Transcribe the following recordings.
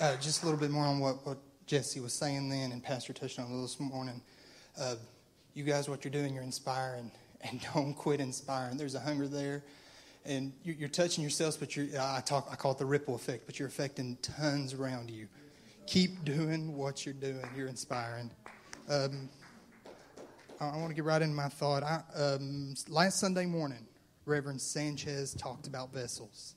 Uh, just a little bit more on what, what Jesse was saying then, and Pastor touched on this morning. Uh, you guys, what you're doing, you're inspiring, and don't quit inspiring. There's a hunger there, and you're, you're touching yourselves, but you're, I talk, I call it the ripple effect, but you're affecting tons around you. Keep doing what you're doing. You're inspiring. Um, I want to get right into my thought. I, um, last Sunday morning, Reverend Sanchez talked about vessels.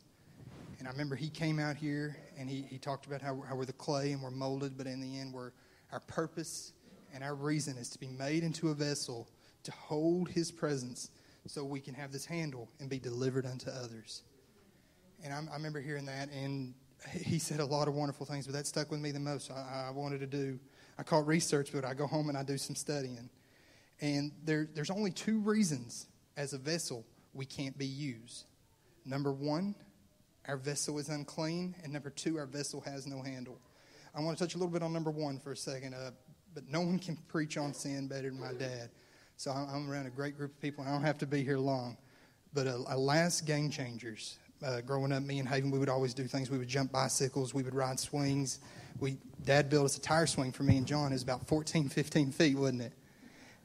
And I remember he came out here and he, he talked about how, how we're the clay and we're molded, but in the end, we're, our purpose and our reason is to be made into a vessel to hold his presence so we can have this handle and be delivered unto others. And I, I remember hearing that, and he said a lot of wonderful things, but that stuck with me the most. I, I wanted to do, I call it research, but I go home and I do some studying. And there, there's only two reasons as a vessel we can't be used. Number one, our vessel is unclean. And number two, our vessel has no handle. I want to touch a little bit on number one for a second. Uh, but no one can preach on sin better than my dad. So I'm around a great group of people, and I don't have to be here long. But a, a last game changers. Uh, growing up, me and Haven, we would always do things. We would jump bicycles. We would ride swings. We Dad built us a tire swing for me and John. It was about 14, 15 feet, wasn't it?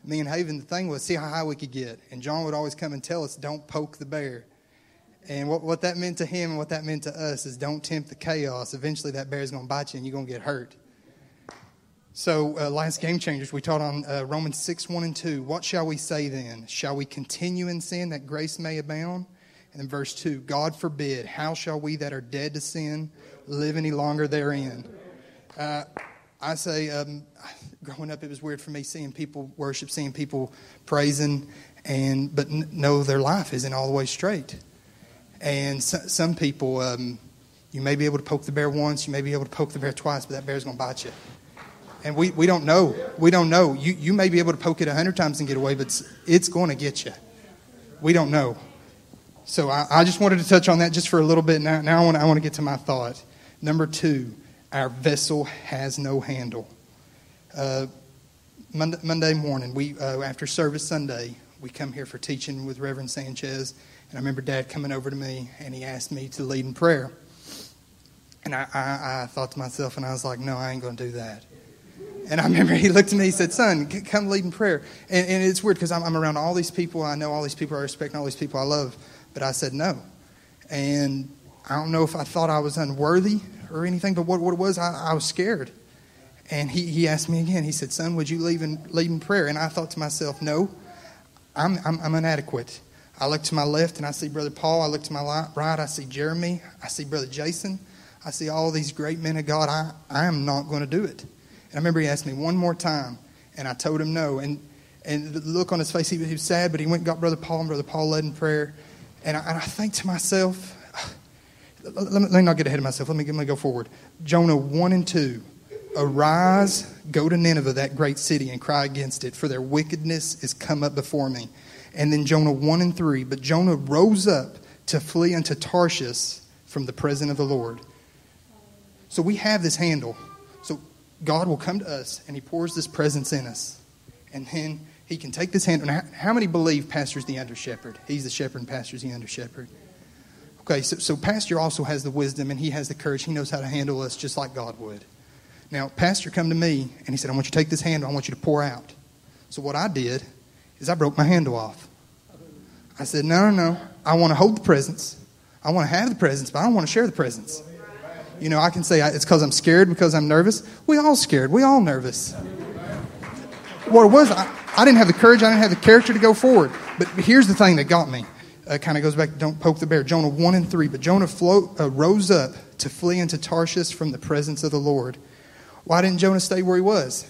Me and Haven, the thing was see how high we could get. And John would always come and tell us, "Don't poke the bear." And what, what that meant to him and what that meant to us is don't tempt the chaos. Eventually, that bear is going to bite you and you're going to get hurt. So, uh, last game changers, we taught on uh, Romans 6 1 and 2. What shall we say then? Shall we continue in sin that grace may abound? And then verse 2 God forbid, how shall we that are dead to sin live any longer therein? Uh, I say, um, growing up, it was weird for me seeing people worship, seeing people praising, and but n- know their life isn't all the way straight. And so, some people, um, you may be able to poke the bear once, you may be able to poke the bear twice, but that bear's going to bite you. And we, we don't know. We don't know. You, you may be able to poke it a hundred times and get away, but it's, it's going to get you. We don't know. So I, I, just wanted to touch on that just for a little bit. Now, now I, want, I want to get to my thought. Number two, our vessel has no handle. Uh, Monday, Monday, morning, we uh, after service Sunday, we come here for teaching with Reverend Sanchez and I remember Dad coming over to me and he asked me to lead in prayer. And I, I, I thought to myself, and I was like, no, I ain't going to do that. And I remember he looked at me, he said, Son, come lead in prayer. And, and it's weird because I'm, I'm, around all these people. I know all these people I respect all these people I love. But I said no. And I don't know if I thought I was unworthy or anything, but what, what it was, I, I was scared. And he, he asked me again, he said, Son, would you lead in, lead in prayer? And I thought to myself, No, I'm, I'm, I'm inadequate. I look to my left and I see Brother Paul. I look to my right, I see Jeremy. I see Brother Jason. I see all these great men of God. I, I am not going to do it. And I remember he asked me one more time, and I told him no. And, and the look on his face, he, he was sad, but he went and got Brother Paul, and Brother Paul led in prayer. And I, and I think to myself, let me, let me not get ahead of myself. Let me, let me go forward. Jonah 1 and 2. Arise, go to Nineveh, that great city, and cry against it, for their wickedness is come up before me and then Jonah 1 and 3. But Jonah rose up to flee unto Tarshish from the presence of the Lord. So we have this handle. So God will come to us and he pours this presence in us. And then he can take this handle. Now, how many believe pastor's the under shepherd? He's the shepherd and pastor's the under shepherd. Okay, so, so pastor also has the wisdom and he has the courage. He knows how to handle us just like God would. Now, pastor come to me and he said, I want you to take this handle. I want you to pour out. So what I did is I broke my handle off. I said, no, no, no. I want to hold the presence. I want to have the presence, but I don't want to share the presence. You know, I can say it's because I'm scared, because I'm nervous. We all scared. We all nervous. What it was, I, I didn't have the courage. I didn't have the character to go forward. But here's the thing that got me. Uh, kind of goes back to don't poke the bear. Jonah 1 and 3. But Jonah float, uh, rose up to flee into Tarshish from the presence of the Lord. Why didn't Jonah stay where he was?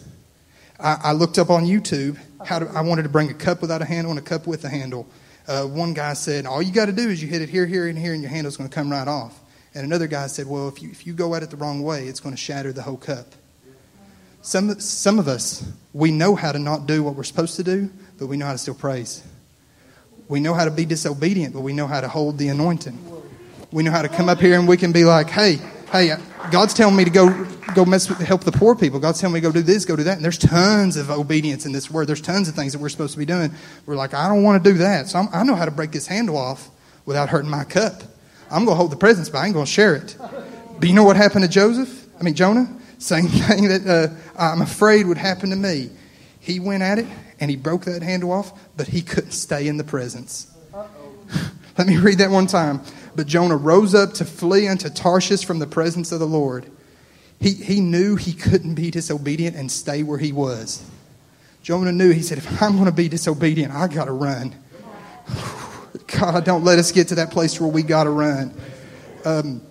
I, I looked up on YouTube how to, I wanted to bring a cup without a handle and a cup with a handle. Uh, one guy said, All you got to do is you hit it here, here, and here, and your handle's going to come right off. And another guy said, Well, if you, if you go at it the wrong way, it's going to shatter the whole cup. Some, some of us, we know how to not do what we're supposed to do, but we know how to still praise. We know how to be disobedient, but we know how to hold the anointing. We know how to come up here and we can be like, Hey, hey, God's telling me to go go mess with, help the poor people. God's telling me to go do this, go do that. And there's tons of obedience in this word. There's tons of things that we're supposed to be doing. We're like, I don't want to do that. So I'm, i know how to break this handle off without hurting my cup. I'm going to hold the presence, but I ain't going to share it. But you know what happened to Joseph? I mean, Jonah, same thing that uh, I'm afraid would happen to me. He went at it and he broke that handle off, but he couldn't stay in the presence. Let me read that one time. But Jonah rose up to flee unto Tarshish from the presence of the Lord. He, he knew he couldn't be disobedient and stay where he was. Jonah knew, he said, if I'm going to be disobedient, I got to run. God, don't let us get to that place where we got to run. Um,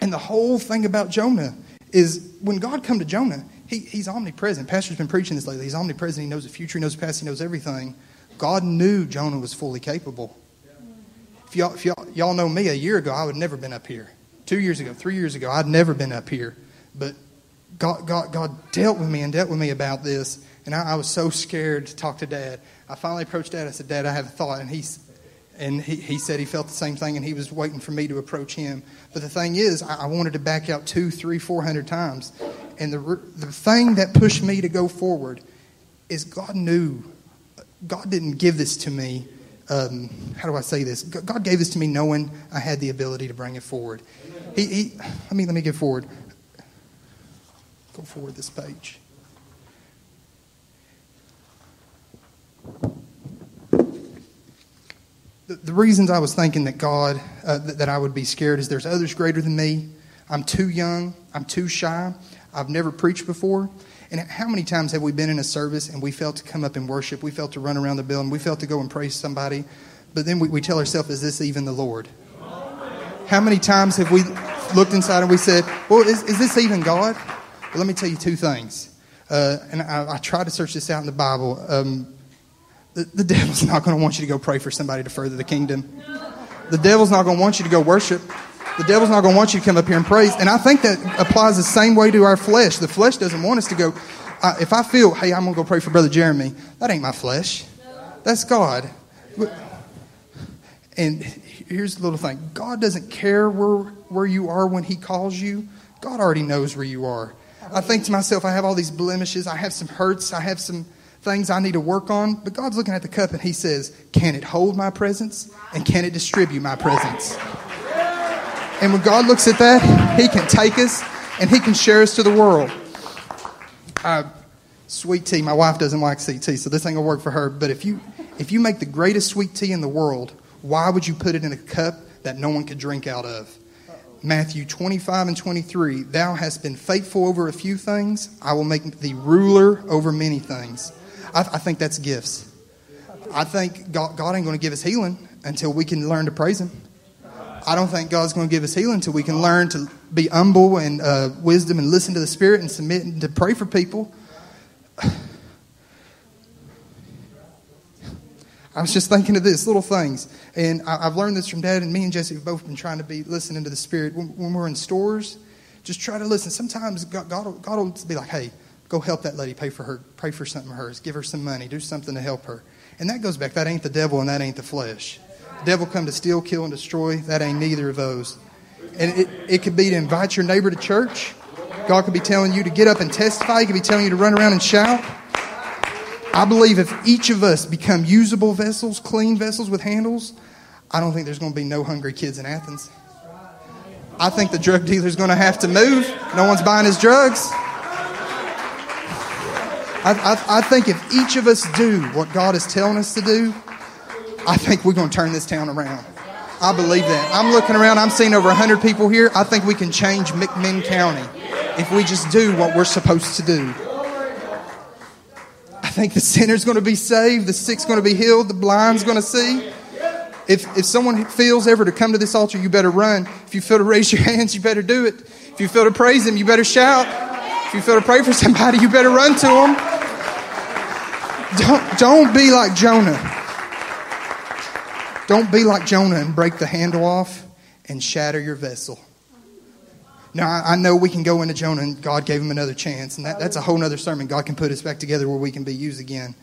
and the whole thing about Jonah is when God come to Jonah, he, he's omnipresent. Pastor's been preaching this lately. He's omnipresent. He knows the future. He knows the past. He knows everything. God knew Jonah was fully capable. If y'all, if y'all, y'all know me, a year ago, I would never been up here. Two years ago, three years ago, I'd never been up here. But God, God, God dealt with me and dealt with me about this. And I, I was so scared to talk to Dad. I finally approached Dad. I said, Dad, I have a thought. And he's and he, he said he felt the same thing and he was waiting for me to approach him. But the thing is, I, I wanted to back out two, three, four hundred times. And the, the thing that pushed me to go forward is God knew, God didn't give this to me um, how do I say this? God gave this to me knowing I had the ability to bring it forward. He, he, let me let me get forward. Go forward this page. The, reasons I was thinking that God uh, that I would be scared is there's others greater than me. I'm too young. I'm too shy. I've never preached before. And how many times have we been in a service and we felt to come up and worship? We felt to run around the building. We felt to go and praise somebody. But then we, we tell ourselves, is this even the Lord? How many times have we looked inside and we said, well, is, is this even God? Let me tell you two things. Uh, and I, I tried to search this out in the Bible. Um, the, the devil's not going to want you to go pray for somebody to further the kingdom. The devil's not going to want you to go worship. The devil's not going to want you to come up here and praise. And I think that applies the same way to our flesh. The flesh doesn't want us to go. If I feel, hey, I'm going to go pray for Brother Jeremy, that ain't my flesh. That's God. And here's the little thing God doesn't care where, where you are when He calls you, God already knows where you are. I think to myself, I have all these blemishes, I have some hurts, I have some things I need to work on, but God's looking at the cup and He says, Can it hold my presence? And can it distribute my presence? And when God looks at that, He can take us and He can share us to the world. Uh, sweet tea. My wife doesn't like sweet tea, so this ain't gonna work for her. But if you if you make the greatest sweet tea in the world, why would you put it in a cup that no one could drink out of? Matthew 25 and 23. Thou hast been faithful over a few things. I will make thee ruler over many things. I, I think that's gifts. I think God, God ain't going to give us healing until we can learn to praise Him. I don't think God's going to give us healing until we can learn to be humble and uh, wisdom and listen to the Spirit and submit and to pray for people. I was just thinking of this little things, and I, have learned this from Dad and me and Jesse have both been trying to be listening to the Spirit when, when we're in stores. Just try to listen. Sometimes God, God, will, God will be like, "Hey, go help that lady. Pay for her. Pray for something of hers. Give her some money. Do something to help her." And that goes back. That ain't the devil, and that ain't the flesh devil come to steal, kill, and destroy. That ain't neither of those. And it, it could be to invite your neighbor to church. God could be telling you to get up and testify. He could be telling you to run around and shout. I believe if each of us become usable vessels, clean vessels with handles, I don't think there's going to be no hungry kids in Athens. I think the drug dealer's going to have to move. No one's buying his drugs. I, I, I think if each of us do what God is telling us to do, I think we're going to turn this town around. I believe that. I'm looking around, I'm seeing over 100 people here. I think we can change McMinn County if we just do what we're supposed to do. I think the sinner's going to be saved, the sick's going to be healed, the blind's going to see. If, if someone feels ever to come to this altar, you better run. If you feel to raise your hands, you better do it. If you feel to praise Him, you better shout. If you feel to pray for somebody, you better run to them. Don't, don't be like Jonah. Don't be like Jonah and break the handle off and shatter your vessel. Now, I know we can go into Jonah and God gave him another chance, and that, that's a whole other sermon. God can put us back together where we can be used again.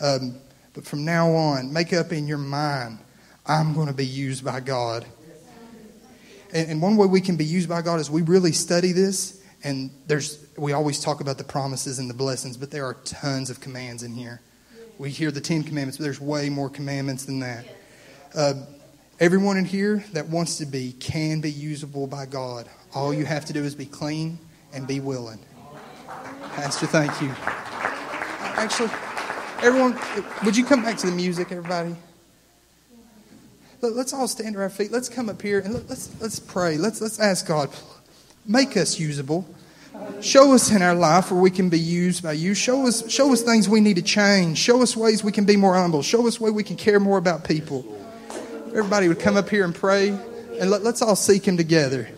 Um, but from now on, make up in your mind I'm going to be used by God. And, and one way we can be used by God is we really study this, and there's we always talk about the promises and the blessings, but there are tons of commands in here. We hear the Ten Commandments, but there's way more commandments than that. Uh, everyone in here that wants to be can be usable by God. All you have to do is be clean and be willing. Pastor, thank you. Actually, everyone, would you come back to the music, everybody? Let's all stand to our feet. Let's come up here and let's let's pray. Let's let's ask God, make us usable. Show us in our life where we can be used by you. Show us show us things we need to change. Show us ways we can be more humble. Show us ways we can care more about people. Everybody would come up here and pray, and let, let's all seek Him together.